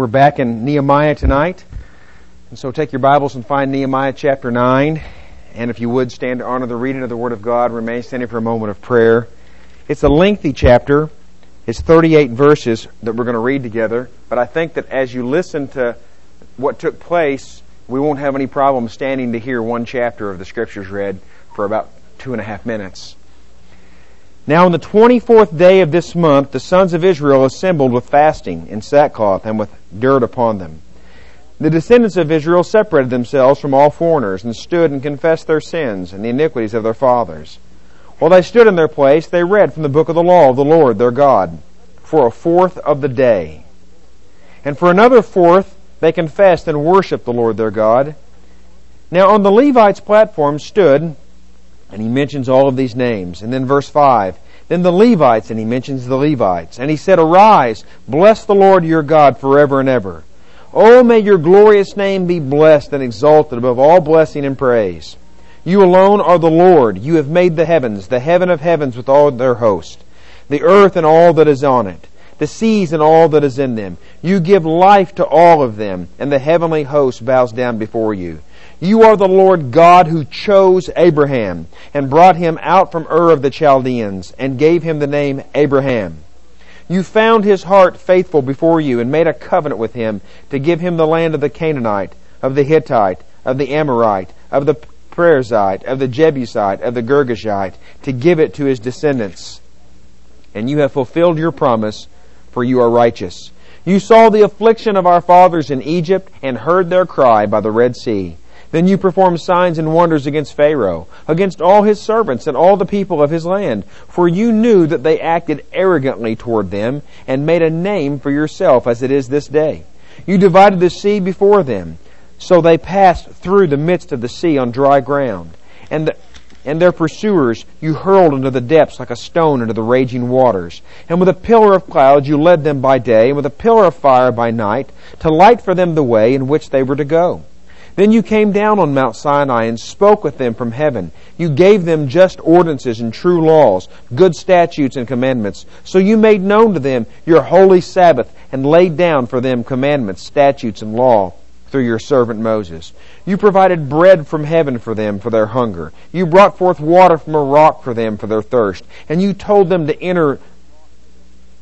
We're back in Nehemiah tonight. And so take your Bibles and find Nehemiah chapter 9. And if you would stand to honor the reading of the Word of God, remain standing for a moment of prayer. It's a lengthy chapter. It's 38 verses that we're going to read together. But I think that as you listen to what took place, we won't have any problem standing to hear one chapter of the Scriptures read for about two and a half minutes. Now on the 24th day of this month, the sons of Israel assembled with fasting in sackcloth and with dirt upon them. The descendants of Israel separated themselves from all foreigners and stood and confessed their sins and the iniquities of their fathers. While they stood in their place, they read from the book of the law of the Lord their God for a fourth of the day. And for another fourth, they confessed and worshiped the Lord their God. Now on the Levites' platform stood and he mentions all of these names. And then verse 5. Then the Levites, and he mentions the Levites. And he said, Arise, bless the Lord your God forever and ever. Oh, may your glorious name be blessed and exalted above all blessing and praise. You alone are the Lord. You have made the heavens, the heaven of heavens with all their host, the earth and all that is on it, the seas and all that is in them. You give life to all of them, and the heavenly host bows down before you. You are the Lord God who chose Abraham and brought him out from Ur of the Chaldeans and gave him the name Abraham. You found his heart faithful before you and made a covenant with him to give him the land of the Canaanite, of the Hittite, of the Amorite, of the Perizzite, of the Jebusite, of the Girgashite, to give it to his descendants. And you have fulfilled your promise, for you are righteous. You saw the affliction of our fathers in Egypt and heard their cry by the Red Sea. Then you performed signs and wonders against Pharaoh, against all his servants and all the people of his land, for you knew that they acted arrogantly toward them and made a name for yourself as it is this day. You divided the sea before them, so they passed through the midst of the sea on dry ground. And the, and their pursuers you hurled into the depths like a stone into the raging waters. And with a pillar of clouds you led them by day, and with a pillar of fire by night, to light for them the way in which they were to go. Then you came down on Mount Sinai and spoke with them from heaven. You gave them just ordinances and true laws, good statutes and commandments. So you made known to them your holy Sabbath and laid down for them commandments, statutes, and law through your servant Moses. You provided bread from heaven for them for their hunger. You brought forth water from a rock for them for their thirst. And you told them to enter,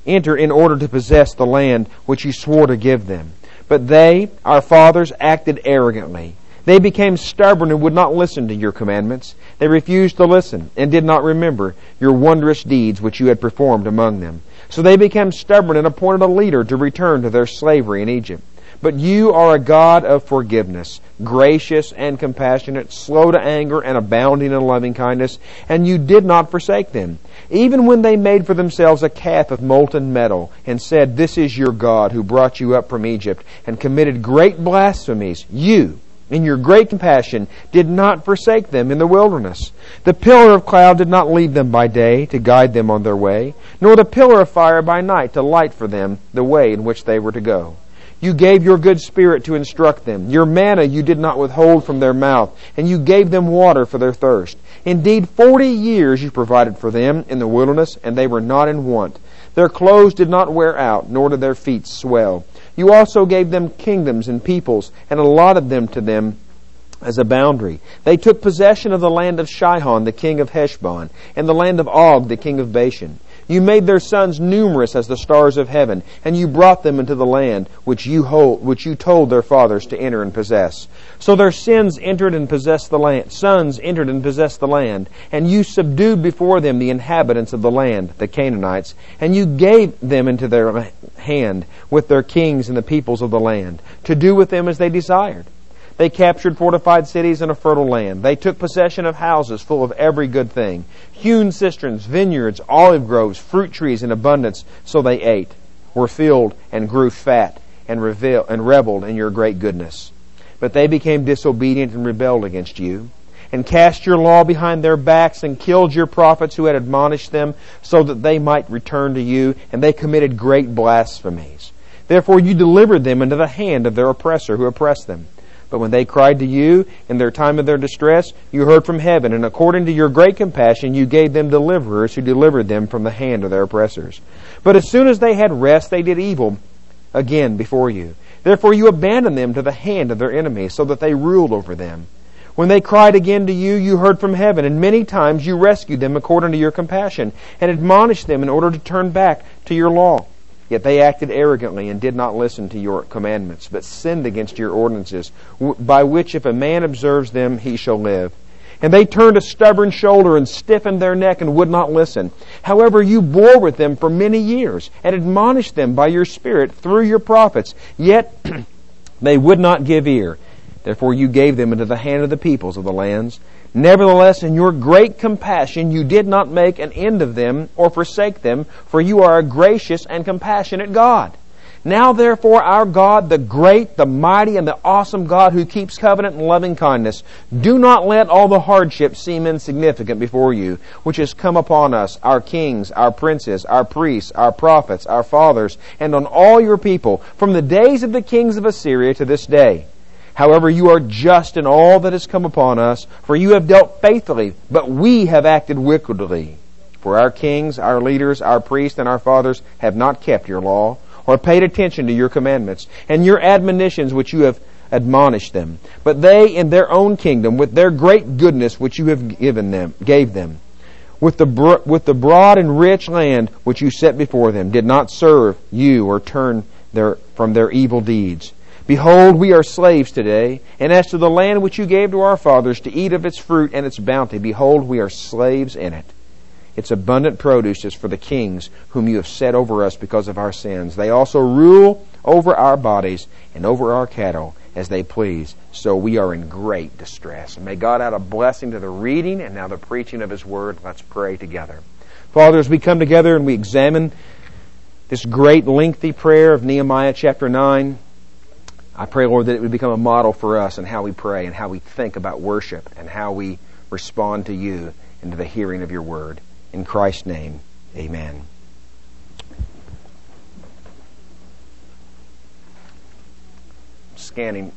enter in order to possess the land which you swore to give them. But they, our fathers, acted arrogantly. They became stubborn and would not listen to your commandments. They refused to listen and did not remember your wondrous deeds which you had performed among them. So they became stubborn and appointed a leader to return to their slavery in Egypt. But you are a God of forgiveness, gracious and compassionate, slow to anger and abounding in loving kindness, and you did not forsake them. Even when they made for themselves a calf of molten metal and said, This is your God who brought you up from Egypt and committed great blasphemies, you, in your great compassion, did not forsake them in the wilderness. The pillar of cloud did not leave them by day to guide them on their way, nor the pillar of fire by night to light for them the way in which they were to go. You gave your good spirit to instruct them. Your manna you did not withhold from their mouth, and you gave them water for their thirst. Indeed, forty years you provided for them in the wilderness, and they were not in want. Their clothes did not wear out, nor did their feet swell. You also gave them kingdoms and peoples, and allotted them to them as a boundary. They took possession of the land of Sihon, the king of Heshbon, and the land of Og, the king of Bashan. You made their sons numerous as the stars of heaven, and you brought them into the land which you hold, which you told their fathers to enter and possess. So their sins entered and possessed the land, sons entered and possessed the land, and you subdued before them the inhabitants of the land, the Canaanites, and you gave them into their hand with their kings and the peoples of the land, to do with them as they desired. They captured fortified cities and a fertile land. They took possession of houses full of every good thing, hewn cisterns, vineyards, olive groves, fruit trees in abundance. So they ate, were filled, and grew fat, and, and reveled in your great goodness. But they became disobedient and rebelled against you, and cast your law behind their backs, and killed your prophets who had admonished them, so that they might return to you, and they committed great blasphemies. Therefore you delivered them into the hand of their oppressor who oppressed them. But when they cried to you in their time of their distress, you heard from heaven, and according to your great compassion, you gave them deliverers who delivered them from the hand of their oppressors. But as soon as they had rest, they did evil again before you. Therefore you abandoned them to the hand of their enemies, so that they ruled over them. When they cried again to you, you heard from heaven, and many times you rescued them according to your compassion, and admonished them in order to turn back to your law. Yet they acted arrogantly and did not listen to your commandments, but sinned against your ordinances, by which if a man observes them, he shall live. And they turned a stubborn shoulder and stiffened their neck and would not listen. However, you bore with them for many years and admonished them by your Spirit through your prophets. Yet they would not give ear. Therefore you gave them into the hand of the peoples of the lands. Nevertheless, in your great compassion, you did not make an end of them or forsake them, for you are a gracious and compassionate God now therefore our God, the great, the mighty, and the awesome God who keeps covenant and loving kindness, do not let all the hardships seem insignificant before you, which has come upon us, our kings, our princes, our priests, our prophets, our fathers, and on all your people, from the days of the kings of Assyria to this day. However, you are just in all that has come upon us, for you have dealt faithfully, but we have acted wickedly. For our kings, our leaders, our priests, and our fathers have not kept your law or paid attention to your commandments and your admonitions which you have admonished them. But they in their own kingdom, with their great goodness which you have given them, gave them, with the, with the broad and rich land which you set before them, did not serve you or turn their, from their evil deeds. Behold, we are slaves today, and as to the land which you gave to our fathers to eat of its fruit and its bounty, behold, we are slaves in it. Its abundant produce is for the kings whom you have set over us because of our sins. They also rule over our bodies and over our cattle as they please. So we are in great distress. May God add a blessing to the reading and now the preaching of His Word. Let's pray together. Father, as we come together and we examine this great lengthy prayer of Nehemiah chapter 9, I pray, Lord, that it would become a model for us in how we pray and how we think about worship and how we respond to you and to the hearing of your word. In Christ's name, amen. Scanning.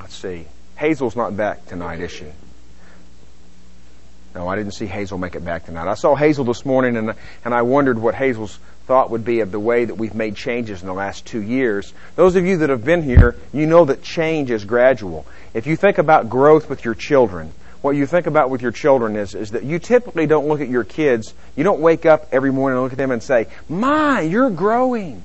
Let's see. Hazel's not back tonight, is she? No, I didn't see Hazel make it back tonight. I saw Hazel this morning and, and I wondered what Hazel's thought would be of the way that we've made changes in the last two years. Those of you that have been here, you know that change is gradual. If you think about growth with your children, what you think about with your children is, is that you typically don't look at your kids, you don't wake up every morning and look at them and say, My, you're growing.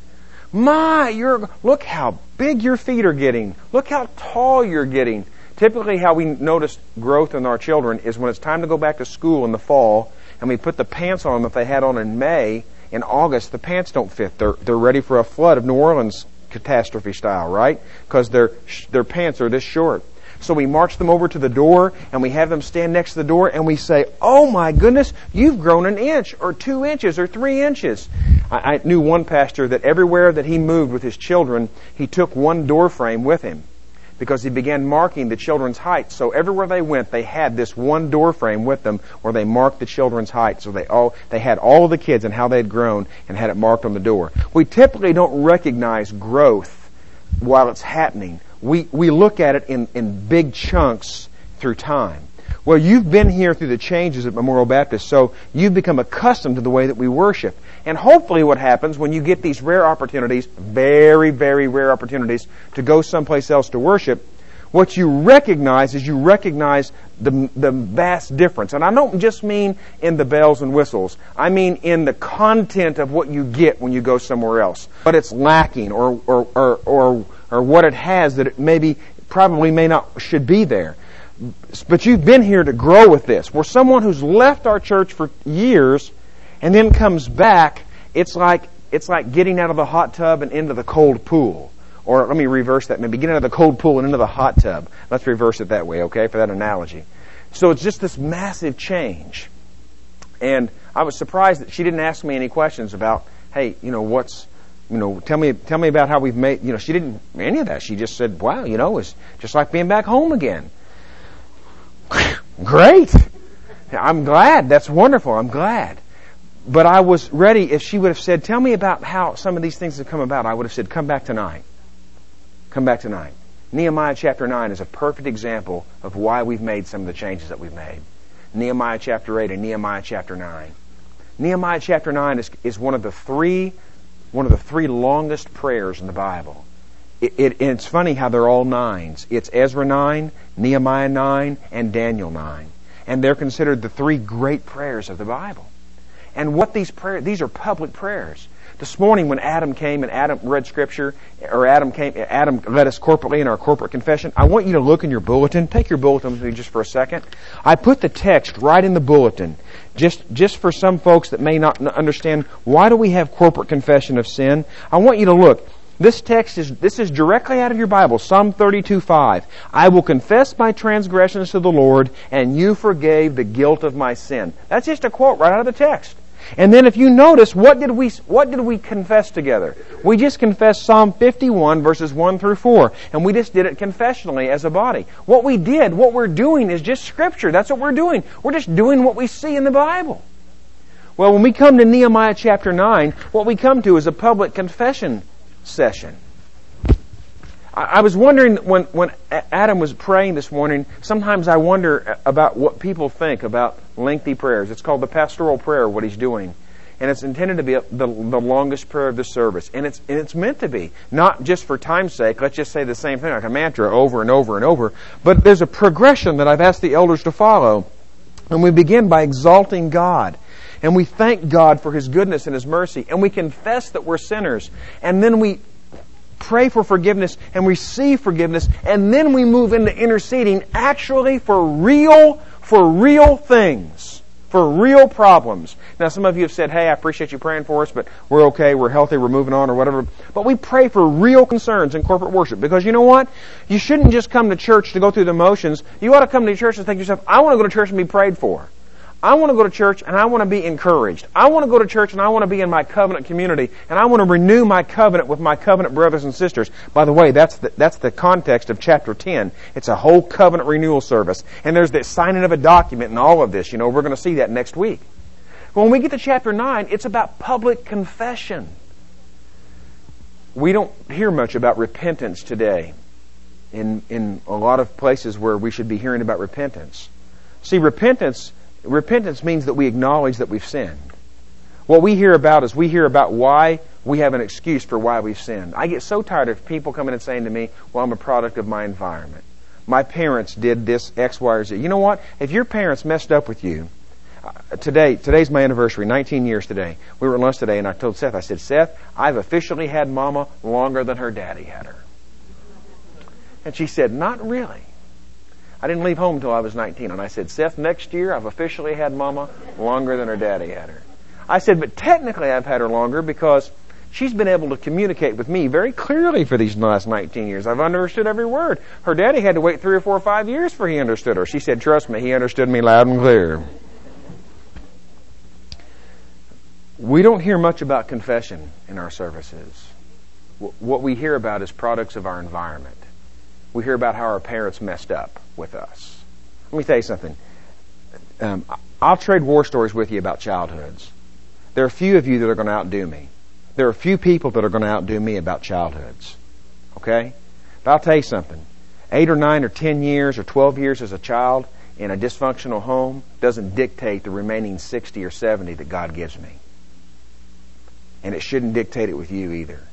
My, you're, look how big your feet are getting. Look how tall you're getting. Typically how we notice growth in our children is when it's time to go back to school in the fall and we put the pants on them that they had on in May. In August, the pants don't fit. They're, they're ready for a flood of New Orleans catastrophe style, right? Because their, their pants are this short. So we march them over to the door and we have them stand next to the door and we say, Oh my goodness, you've grown an inch or two inches or three inches. I, I knew one pastor that everywhere that he moved with his children, he took one door frame with him because he began marking the children's height. So everywhere they went, they had this one door frame with them where they marked the children's height. So they all, they had all the kids and how they'd grown and had it marked on the door. We typically don't recognize growth while it's happening we, we look at it in, in big chunks through time. Well, you've been here through the changes at Memorial Baptist, so you've become accustomed to the way that we worship. And hopefully what happens when you get these rare opportunities, very, very rare opportunities, to go someplace else to worship, what you recognize is you recognize the, the vast difference. And I don't just mean in the bells and whistles. I mean in the content of what you get when you go somewhere else. But it's lacking or, or, or, or or what it has that it maybe probably may not should be there. But you've been here to grow with this. Where someone who's left our church for years and then comes back, it's like it's like getting out of the hot tub and into the cold pool. Or let me reverse that. Maybe getting out of the cold pool and into the hot tub. Let's reverse it that way, okay, for that analogy. So it's just this massive change. And I was surprised that she didn't ask me any questions about, hey, you know, what's you know, tell me, tell me about how we've made, you know, she didn't, any of that. She just said, wow, you know, it's just like being back home again. Great. I'm glad. That's wonderful. I'm glad. But I was ready, if she would have said, tell me about how some of these things have come about, I would have said, come back tonight. Come back tonight. Nehemiah chapter 9 is a perfect example of why we've made some of the changes that we've made. Nehemiah chapter 8 and Nehemiah chapter 9. Nehemiah chapter 9 is, is one of the three one of the three longest prayers in the Bible. It, it, it's funny how they're all nines. It's Ezra 9, Nehemiah 9, and Daniel 9. And they're considered the three great prayers of the Bible. And what these prayers, these are public prayers. This morning when Adam came and Adam read scripture, or Adam came, Adam led us corporately in our corporate confession, I want you to look in your bulletin. Take your bulletin with me just for a second. I put the text right in the bulletin. Just, just for some folks that may not understand, why do we have corporate confession of sin? I want you to look. This text is, this is directly out of your Bible, Psalm 32, 5. I will confess my transgressions to the Lord, and you forgave the guilt of my sin. That's just a quote right out of the text. And then if you notice, what did we, what did we confess together? We just confessed Psalm 51 verses 1 through 4. And we just did it confessionally as a body. What we did, what we're doing is just scripture. That's what we're doing. We're just doing what we see in the Bible. Well, when we come to Nehemiah chapter 9, what we come to is a public confession session. I was wondering when, when Adam was praying this morning, sometimes I wonder about what people think about lengthy prayers. It's called the pastoral prayer, what he's doing. And it's intended to be the, the longest prayer of the service. And it's, and it's meant to be. Not just for time's sake. Let's just say the same thing like a mantra over and over and over. But there's a progression that I've asked the elders to follow. And we begin by exalting God. And we thank God for His goodness and His mercy. And we confess that we're sinners. And then we pray for forgiveness and receive forgiveness, and then we move into interceding actually for real, for real things, for real problems. Now, some of you have said, hey, I appreciate you praying for us, but we're okay, we're healthy, we're moving on, or whatever. But we pray for real concerns in corporate worship, because you know what? You shouldn't just come to church to go through the motions. You ought to come to church and think to yourself, I want to go to church and be prayed for. I want to go to church and I want to be encouraged. I want to go to church and I want to be in my covenant community and I want to renew my covenant with my covenant brothers and sisters. By the way, that's the, that's the context of chapter 10. It's a whole covenant renewal service. And there's the signing of a document and all of this. You know, we're going to see that next week. When we get to chapter 9, it's about public confession. We don't hear much about repentance today in, in a lot of places where we should be hearing about repentance. See, repentance repentance means that we acknowledge that we've sinned. What we hear about is we hear about why we have an excuse for why we've sinned. I get so tired of people coming and saying to me, well, I'm a product of my environment. My parents did this X, Y, or Z. You know what? If your parents messed up with you, uh, today, today's my anniversary, 19 years today. We were at lunch today and I told Seth, I said, Seth, I've officially had mama longer than her daddy had her. And she said, not really. I didn't leave home until I was 19. And I said, Seth, next year I've officially had mama longer than her daddy had her. I said, but technically I've had her longer because she's been able to communicate with me very clearly for these last 19 years. I've understood every word. Her daddy had to wait three or four or five years for he understood her. She said, trust me, he understood me loud and clear. We don't hear much about confession in our services. What we hear about is products of our environment. We hear about how our parents messed up with us. Let me tell you something. Um, I'll trade war stories with you about childhoods. There are a few of you that are going to outdo me. There are a few people that are going to outdo me about childhoods. Okay? But I'll tell you something. Eight or nine or ten years or twelve years as a child in a dysfunctional home doesn't dictate the remaining 60 or 70 that God gives me. And it shouldn't dictate it with you either.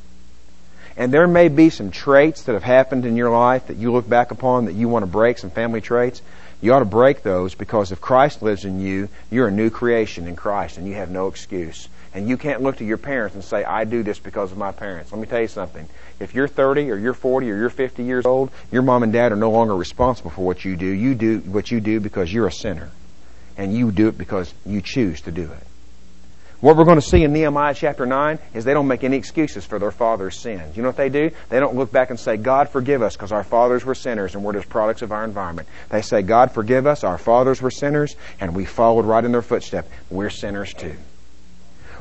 And there may be some traits that have happened in your life that you look back upon that you want to break, some family traits. You ought to break those because if Christ lives in you, you're a new creation in Christ and you have no excuse. And you can't look to your parents and say, I do this because of my parents. Let me tell you something. If you're 30 or you're 40 or you're 50 years old, your mom and dad are no longer responsible for what you do. You do what you do because you're a sinner. And you do it because you choose to do it. What we're going to see in Nehemiah chapter 9 is they don't make any excuses for their father's sins. You know what they do? They don't look back and say, God forgive us because our fathers were sinners and we're just products of our environment. They say, God forgive us, our fathers were sinners and we followed right in their footsteps. We're sinners too.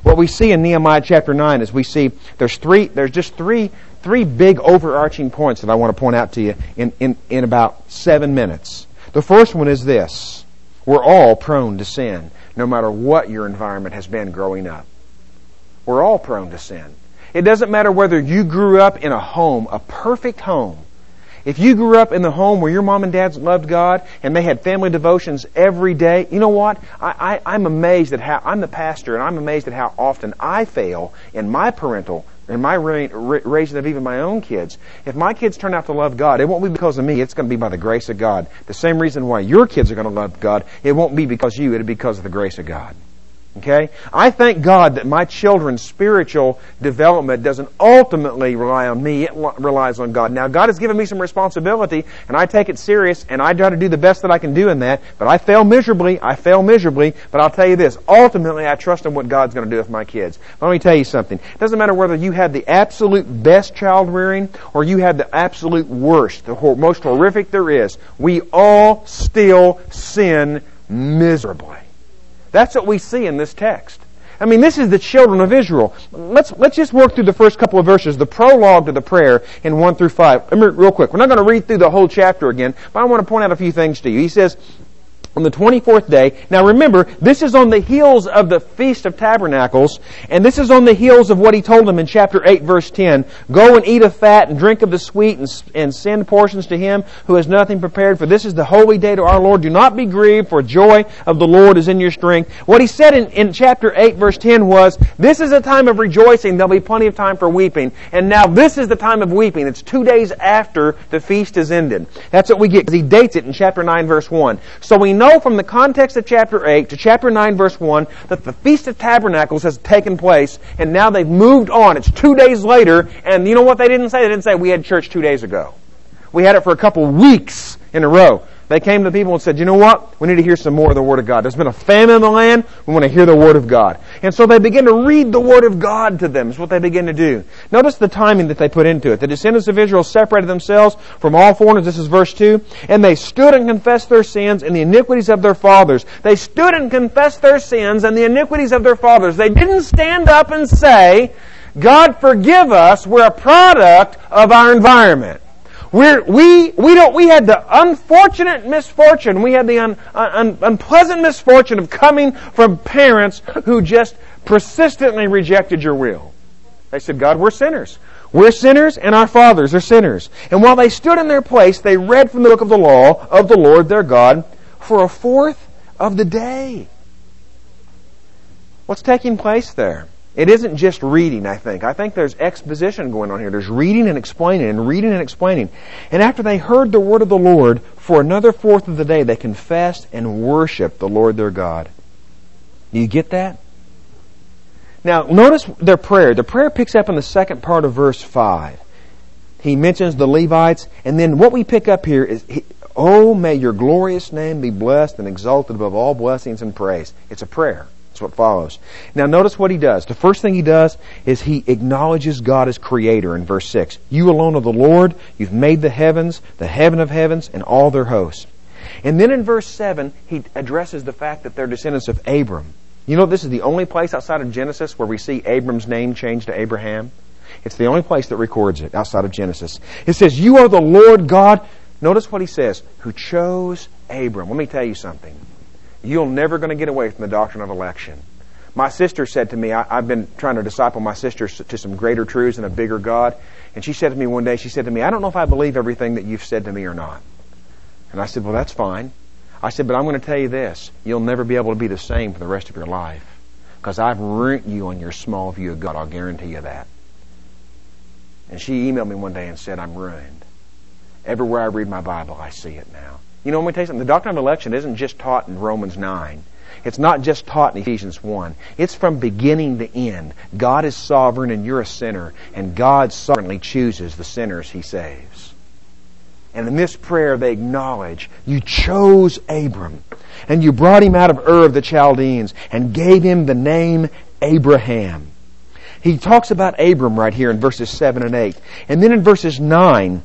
What we see in Nehemiah chapter 9 is we see there's three, there's just three, three big overarching points that I want to point out to you in, in, in about seven minutes. The first one is this. We're all prone to sin no matter what your environment has been growing up. We're all prone to sin. It doesn't matter whether you grew up in a home, a perfect home. If you grew up in the home where your mom and dads loved God and they had family devotions every day, you know what? I, I, I'm amazed at how, I'm the pastor and I'm amazed at how often I fail in my parental in my raising of even my own kids. If my kids turn out to love God, it won't be because of me. It's going to be by the grace of God. The same reason why your kids are going to love God, it won't be because you, it'll be because of the grace of God. Okay? I thank God that my children's spiritual development doesn't ultimately rely on me, it relies on God. Now, God has given me some responsibility, and I take it serious, and I try to do the best that I can do in that, but I fail miserably, I fail miserably, but I'll tell you this, ultimately I trust in what God's going to do with my kids. Let me tell you something. It doesn't matter whether you had the absolute best child rearing, or you had the absolute worst, the most horrific there is, we all still sin miserably. That's what we see in this text. I mean, this is the children of Israel. Let's, let's just work through the first couple of verses, the prologue to the prayer in 1 through 5. Real quick. We're not going to read through the whole chapter again, but I want to point out a few things to you. He says, on the 24th day. Now remember, this is on the heels of the Feast of Tabernacles, and this is on the heels of what he told them in chapter 8 verse 10. Go and eat of fat and drink of the sweet and, and send portions to him who has nothing prepared, for this is the holy day to our Lord. Do not be grieved, for joy of the Lord is in your strength. What he said in, in chapter 8 verse 10 was, this is a time of rejoicing, there'll be plenty of time for weeping. And now this is the time of weeping. It's two days after the feast is ended. That's what we get, because he dates it in chapter 9 verse 1. So we know know from the context of chapter 8 to chapter 9 verse 1 that the Feast of Tabernacles has taken place and now they've moved on. It's two days later and you know what they didn't say? They didn't say we had church two days ago. We had it for a couple weeks in a row. They came to the people and said, you know what? We need to hear some more of the Word of God. There's been a famine in the land. We want to hear the Word of God. And so they begin to read the Word of God to them is what they begin to do. Notice the timing that they put into it. The descendants of Israel separated themselves from all foreigners. This is verse 2. And they stood and confessed their sins and the iniquities of their fathers. They stood and confessed their sins and the iniquities of their fathers. They didn't stand up and say, God forgive us, we're a product of our environment. We're, we, we don't, we had the unfortunate misfortune, we had the un, un, unpleasant misfortune of coming from parents who just persistently rejected your will. They said, God, we're sinners. We're sinners and our fathers are sinners. And while they stood in their place, they read from the book of the law of the Lord their God for a fourth of the day. What's taking place there? It isn't just reading, I think. I think there's exposition going on here. There's reading and explaining and reading and explaining. And after they heard the word of the Lord, for another fourth of the day, they confessed and worshiped the Lord their God. Do you get that? Now, notice their prayer. The prayer picks up in the second part of verse 5. He mentions the Levites, and then what we pick up here is, Oh, may your glorious name be blessed and exalted above all blessings and praise. It's a prayer. That's what follows. Now notice what he does. The first thing he does is he acknowledges God as creator in verse 6. You alone are the Lord. You've made the heavens, the heaven of heavens, and all their hosts. And then in verse 7, he addresses the fact that they're descendants of Abram. You know, this is the only place outside of Genesis where we see Abram's name changed to Abraham. It's the only place that records it outside of Genesis. It says, You are the Lord God. Notice what he says, who chose Abram. Let me tell you something. You're never going to get away from the doctrine of election. My sister said to me, I, have been trying to disciple my sister to some greater truths and a bigger God. And she said to me one day, she said to me, I don't know if I believe everything that you've said to me or not. And I said, well, that's fine. I said, but I'm going to tell you this. You'll never be able to be the same for the rest of your life. Because I've ruined you on your small view of God. I'll guarantee you that. And she emailed me one day and said, I'm ruined. Everywhere I read my Bible, I see it now. You know, let me tell you something. The doctrine of election isn't just taught in Romans 9. It's not just taught in Ephesians 1. It's from beginning to end. God is sovereign and you're a sinner, and God sovereignly chooses the sinners He saves. And in this prayer, they acknowledge you chose Abram, and you brought him out of Ur of the Chaldeans, and gave him the name Abraham. He talks about Abram right here in verses 7 and 8. And then in verses 9,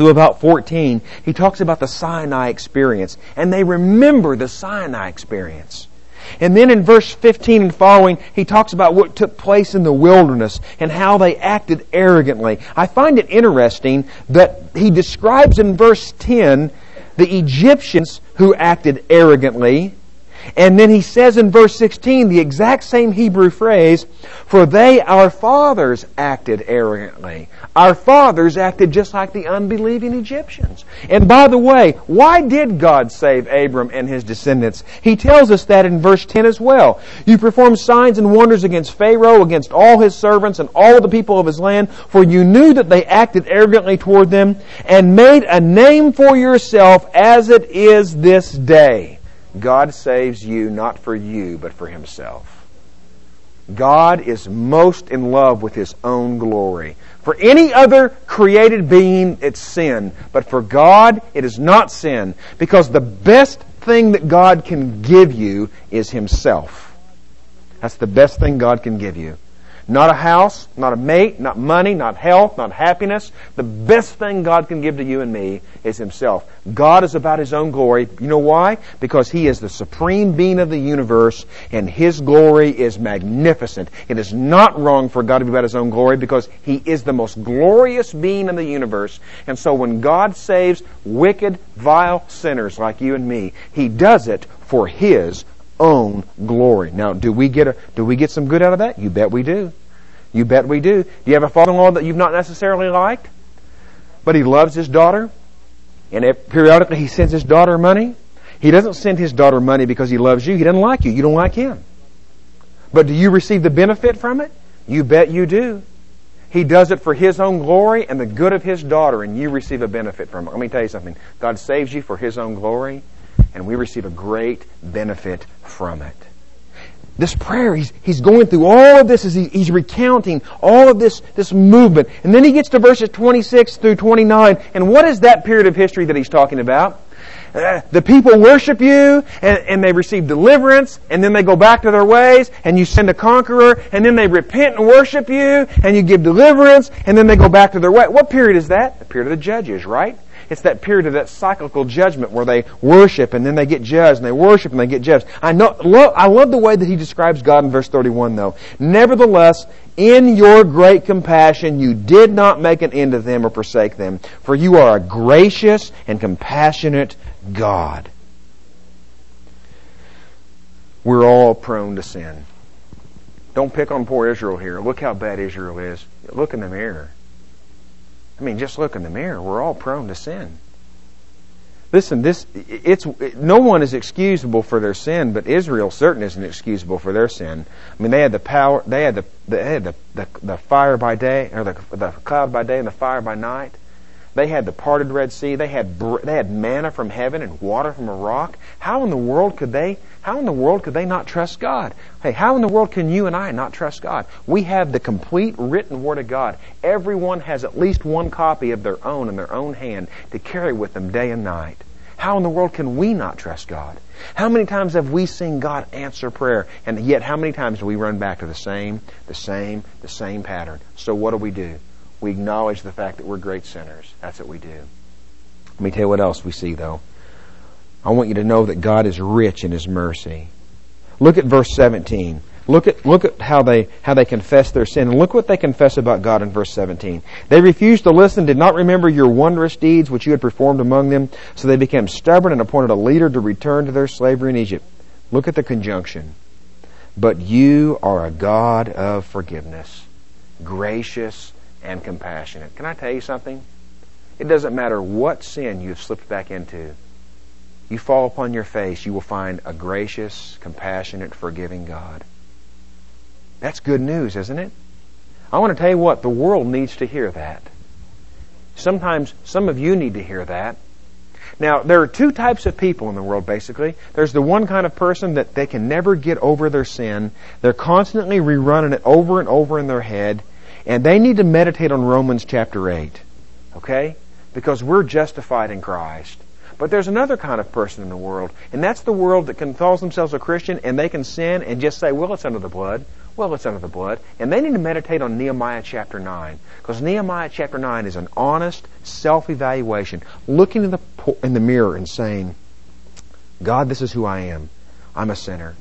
through about 14, he talks about the Sinai experience. And they remember the Sinai experience. And then in verse 15 and following, he talks about what took place in the wilderness and how they acted arrogantly. I find it interesting that he describes in verse 10 the Egyptians who acted arrogantly. And then he says in verse 16 the exact same Hebrew phrase, for they, our fathers, acted arrogantly. Our fathers acted just like the unbelieving Egyptians. And by the way, why did God save Abram and his descendants? He tells us that in verse 10 as well. You performed signs and wonders against Pharaoh, against all his servants and all the people of his land, for you knew that they acted arrogantly toward them, and made a name for yourself as it is this day. God saves you not for you, but for himself. God is most in love with his own glory. For any other created being, it's sin. But for God, it is not sin. Because the best thing that God can give you is himself. That's the best thing God can give you. Not a house, not a mate, not money, not health, not happiness. The best thing God can give to you and me is Himself. God is about His own glory. You know why? Because He is the supreme being of the universe and His glory is magnificent. It is not wrong for God to be about His own glory because He is the most glorious being in the universe. And so when God saves wicked, vile sinners like you and me, He does it for His own glory. Now, do we get a, do we get some good out of that? You bet we do. You bet we do. Do you have a father-in-law that you've not necessarily liked, but he loves his daughter, and periodically he sends his daughter money? He doesn't send his daughter money because he loves you. He doesn't like you. You don't like him. But do you receive the benefit from it? You bet you do. He does it for his own glory and the good of his daughter, and you receive a benefit from it. Let me tell you something. God saves you for his own glory, and we receive a great benefit from it this prayer, he's, he's going through all of this as he, he's recounting all of this, this movement. And then he gets to verses 26 through 29. And what is that period of history that he's talking about? Uh, the people worship you and, and, they receive deliverance and then they go back to their ways and you send a conqueror and then they repent and worship you and you give deliverance and then they go back to their way. What period is that? The period of the judges, right? It's that period of that cyclical judgment where they worship and then they get judged and they worship and they get judged. I know, love, I love the way that he describes God in verse 31 though. Nevertheless, in your great compassion, you did not make an end of them or forsake them, for you are a gracious and compassionate God. We're all prone to sin. Don't pick on poor Israel here. Look how bad Israel is. Look in the mirror. I mean, just look in the mirror. We're all prone to sin. Listen, this it's no one is excusable for their sin, but Israel certainly isn't excusable for their sin. I mean, they had the power, they had the they had the the, the fire by day or the the cloud by day and the fire by night. They had the parted Red Sea. They had they had manna from heaven and water from a rock. How in the world could they how in the world could they not trust God? Hey, how in the world can you and I not trust God? We have the complete written Word of God. Everyone has at least one copy of their own in their own hand to carry with them day and night. How in the world can we not trust God? How many times have we seen God answer prayer, and yet how many times do we run back to the same, the same, the same pattern? So what do we do? We acknowledge the fact that we're great sinners. That's what we do. Let me tell you what else we see, though. I want you to know that God is rich in His mercy. Look at verse 17. Look at, look at how they, how they confess their sin. And look what they confess about God in verse 17. They refused to listen, did not remember your wondrous deeds which you had performed among them, so they became stubborn and appointed a leader to return to their slavery in Egypt. Look at the conjunction. But you are a God of forgiveness, gracious and compassionate. Can I tell you something? It doesn't matter what sin you've slipped back into you fall upon your face, you will find a gracious, compassionate, forgiving God. That's good news, isn't it? I want to tell you what, the world needs to hear that. Sometimes some of you need to hear that. Now, there are two types of people in the world, basically. There's the one kind of person that they can never get over their sin. They're constantly rerunning it over and over in their head. And they need to meditate on Romans chapter 8. Okay? Because we're justified in Christ. But there's another kind of person in the world, and that's the world that can themselves a Christian and they can sin and just say, well, it's under the blood. Well, it's under the blood. And they need to meditate on Nehemiah chapter 9. Because Nehemiah chapter 9 is an honest self-evaluation, looking in the, in the mirror and saying, God, this is who I am. I'm a sinner.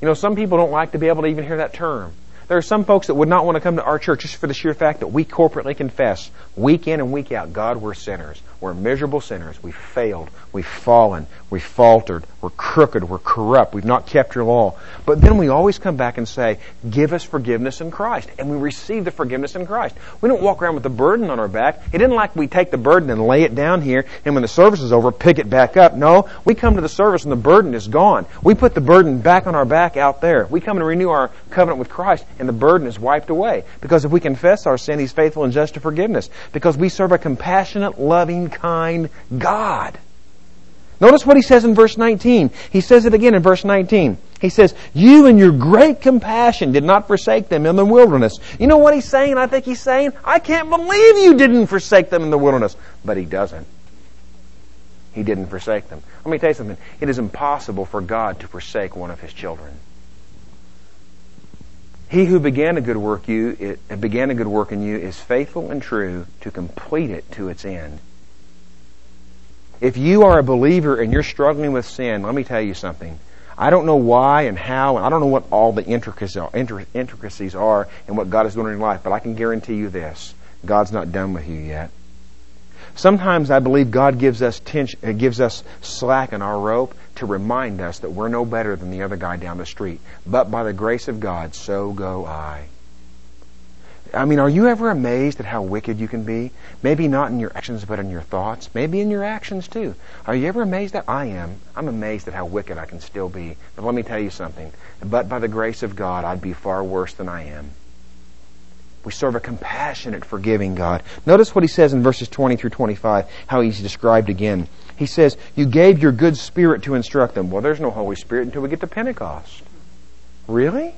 You know, some people don't like to be able to even hear that term. There are some folks that would not want to come to our church just for the sheer fact that we corporately confess week in and week out, God, we're sinners. We're miserable sinners. We've failed. We've fallen. We've faltered. We're crooked. We're corrupt. We've not kept your law. But then we always come back and say, give us forgiveness in Christ. And we receive the forgiveness in Christ. We don't walk around with the burden on our back. It isn't like we take the burden and lay it down here and when the service is over, pick it back up. No, we come to the service and the burden is gone. We put the burden back on our back out there. We come and renew our covenant with Christ and the burden is wiped away. Because if we confess our sin, He's faithful and just to forgiveness. Because we serve a compassionate, loving, kind God. Notice what he says in verse 19. He says it again in verse 19. He says, You in your great compassion did not forsake them in the wilderness. You know what he's saying? I think he's saying, I can't believe you didn't forsake them in the wilderness. But he doesn't. He didn't forsake them. Let me tell you something. It is impossible for God to forsake one of his children. He who began a good work you it, began a good work in you is faithful and true to complete it to its end. If you are a believer and you're struggling with sin, let me tell you something. I don't know why and how, and I don't know what all the intricacies are and what God is doing in your life, but I can guarantee you this. God's not done with you yet. Sometimes I believe God gives us tension, gives us slack in our rope to remind us that we're no better than the other guy down the street. But by the grace of God, so go I. I mean, are you ever amazed at how wicked you can be? Maybe not in your actions, but in your thoughts. Maybe in your actions too. Are you ever amazed that I am? I'm amazed at how wicked I can still be. But let me tell you something. But by the grace of God, I'd be far worse than I am. We serve a compassionate, forgiving God. Notice what he says in verses 20 through 25, how he's described again. He says, You gave your good spirit to instruct them. Well, there's no Holy Spirit until we get to Pentecost. Really?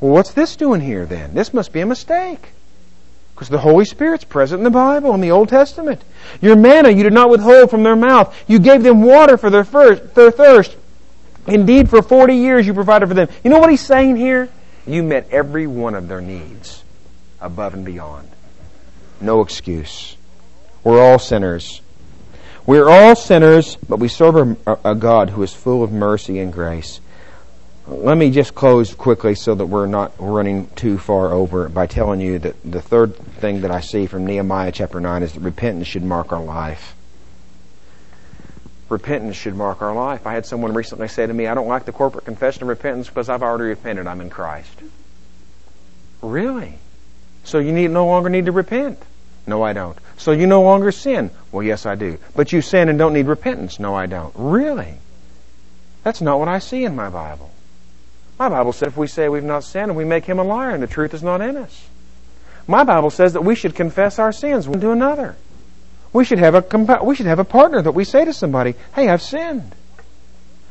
Well, what's this doing here then? This must be a mistake. Because the Holy Spirit's present in the Bible, in the Old Testament. Your manna you did not withhold from their mouth. You gave them water for their, first, their thirst. Indeed, for 40 years you provided for them. You know what he's saying here? You met every one of their needs above and beyond. No excuse. We're all sinners. We're all sinners, but we serve a, a, God who is full of mercy and grace. Let me just close quickly so that we're not running too far over by telling you that the third thing that I see from Nehemiah chapter 9 is that repentance should mark our life repentance should mark our life. I had someone recently say to me, I don't like the corporate confession of repentance because I've already repented. I'm in Christ. Really? So you need, no longer need to repent? No, I don't. So you no longer sin? Well, yes, I do. But you sin and don't need repentance? No, I don't. Really? That's not what I see in my Bible. My Bible says if we say we've not sinned and we make him a liar and the truth is not in us. My Bible says that we should confess our sins one to another. We should have a we should have a partner that we say to somebody, "Hey, I've sinned."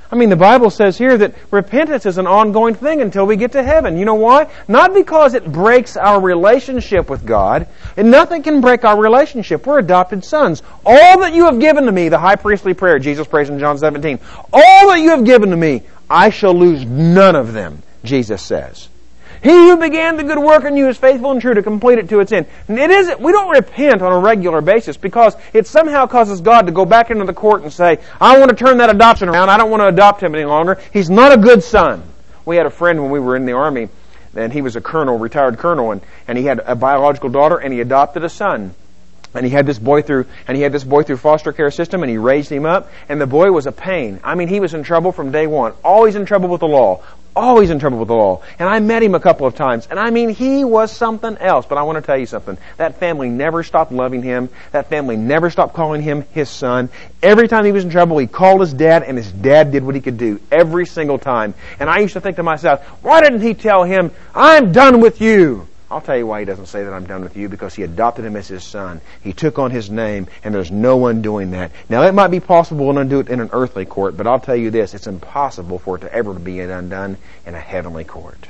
I mean, the Bible says here that repentance is an ongoing thing until we get to heaven. You know why? Not because it breaks our relationship with God. And nothing can break our relationship. We're adopted sons. All that you have given to me, the high priestly prayer Jesus prays in John 17, all that you have given to me, I shall lose none of them, Jesus says. He who began the good work in you is faithful and true to complete it to its end. And it isn't, we don't repent on a regular basis because it somehow causes God to go back into the court and say, I want to turn that adoption around. I don't want to adopt him any longer. He's not a good son. We had a friend when we were in the army and he was a colonel, retired colonel, and, and he had a biological daughter and he adopted a son. And he had this boy through, and he had this boy through foster care system, and he raised him up. And the boy was a pain. I mean, he was in trouble from day one. Always in trouble with the law always in trouble with the law. And I met him a couple of times, and I mean, he was something else. But I want to tell you something. That family never stopped loving him. That family never stopped calling him his son. Every time he was in trouble, he called his dad, and his dad did what he could do every single time. And I used to think to myself, why didn't he tell him, I'm done with you? I'll tell you why he doesn't say that I'm done with you because he adopted him as his son. He took on his name, and there's no one doing that. Now, it might be possible to undo it in an earthly court, but I'll tell you this it's impossible for it to ever be undone in a heavenly court.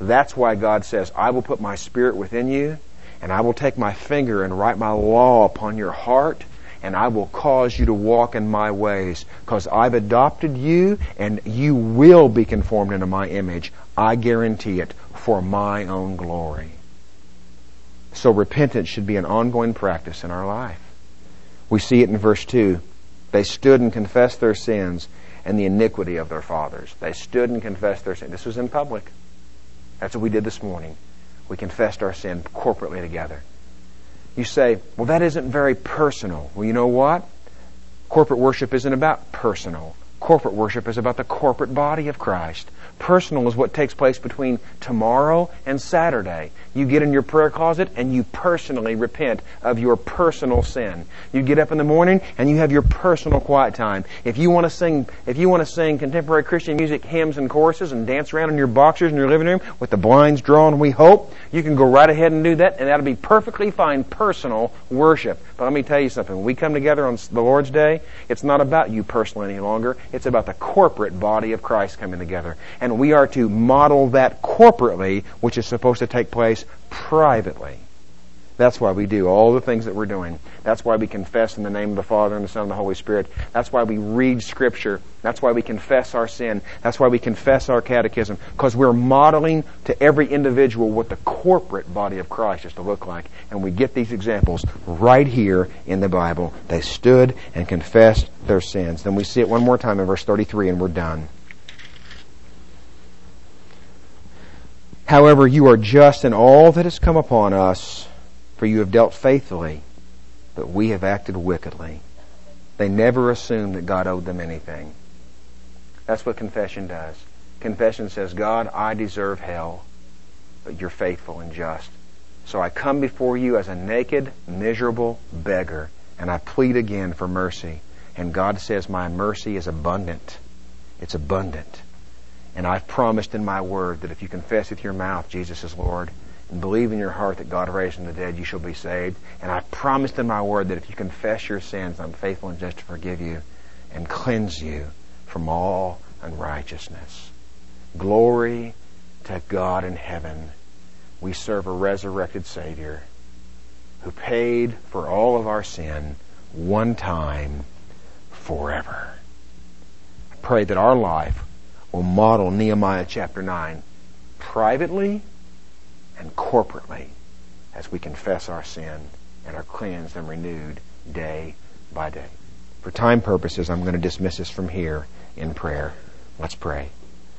That's why God says, I will put my spirit within you, and I will take my finger and write my law upon your heart, and I will cause you to walk in my ways, because I've adopted you, and you will be conformed into my image. I guarantee it for my own glory. So repentance should be an ongoing practice in our life. We see it in verse 2. They stood and confessed their sins and the iniquity of their fathers. They stood and confessed their sin. This was in public. That's what we did this morning. We confessed our sin corporately together. You say, well, that isn't very personal. Well, you know what? Corporate worship isn't about personal. Corporate worship is about the corporate body of Christ. Personal is what takes place between tomorrow and Saturday. You get in your prayer closet and you personally repent of your personal sin. You get up in the morning and you have your personal quiet time. If you want to sing, if you want to sing contemporary Christian music, hymns and choruses and dance around in your boxers in your living room with the blinds drawn, we hope, you can go right ahead and do that and that'll be perfectly fine personal worship. But let me tell you something. When we come together on the Lord's Day, it's not about you personally any longer. It's about the corporate body of Christ coming together. And we are to model that corporately, which is supposed to take place privately. That's why we do all the things that we're doing. That's why we confess in the name of the Father and the Son and the Holy Spirit. That's why we read Scripture. That's why we confess our sin. That's why we confess our catechism. Because we're modeling to every individual what the corporate body of Christ is to look like. And we get these examples right here in the Bible. They stood and confessed their sins. Then we see it one more time in verse 33 and we're done. However, you are just in all that has come upon us for you have dealt faithfully, but we have acted wickedly. They never assumed that God owed them anything. That's what confession does. Confession says, God, I deserve hell, but you're faithful and just. So I come before you as a naked, miserable beggar, and I plead again for mercy. And God says, My mercy is abundant. It's abundant. And I've promised in my word that if you confess with your mouth Jesus is Lord, and believe in your heart that God raised from the dead, you shall be saved. And I've promised in my word that if you confess your sins, I'm faithful and just to forgive you and cleanse you from all unrighteousness. Glory to God in heaven. We serve a resurrected Savior who paid for all of our sin one time forever. I pray that our life will model Nehemiah chapter 9 privately and corporately as we confess our sin and are cleansed and renewed day by day. For time purposes, I'm going to dismiss us from here in prayer. Let's pray.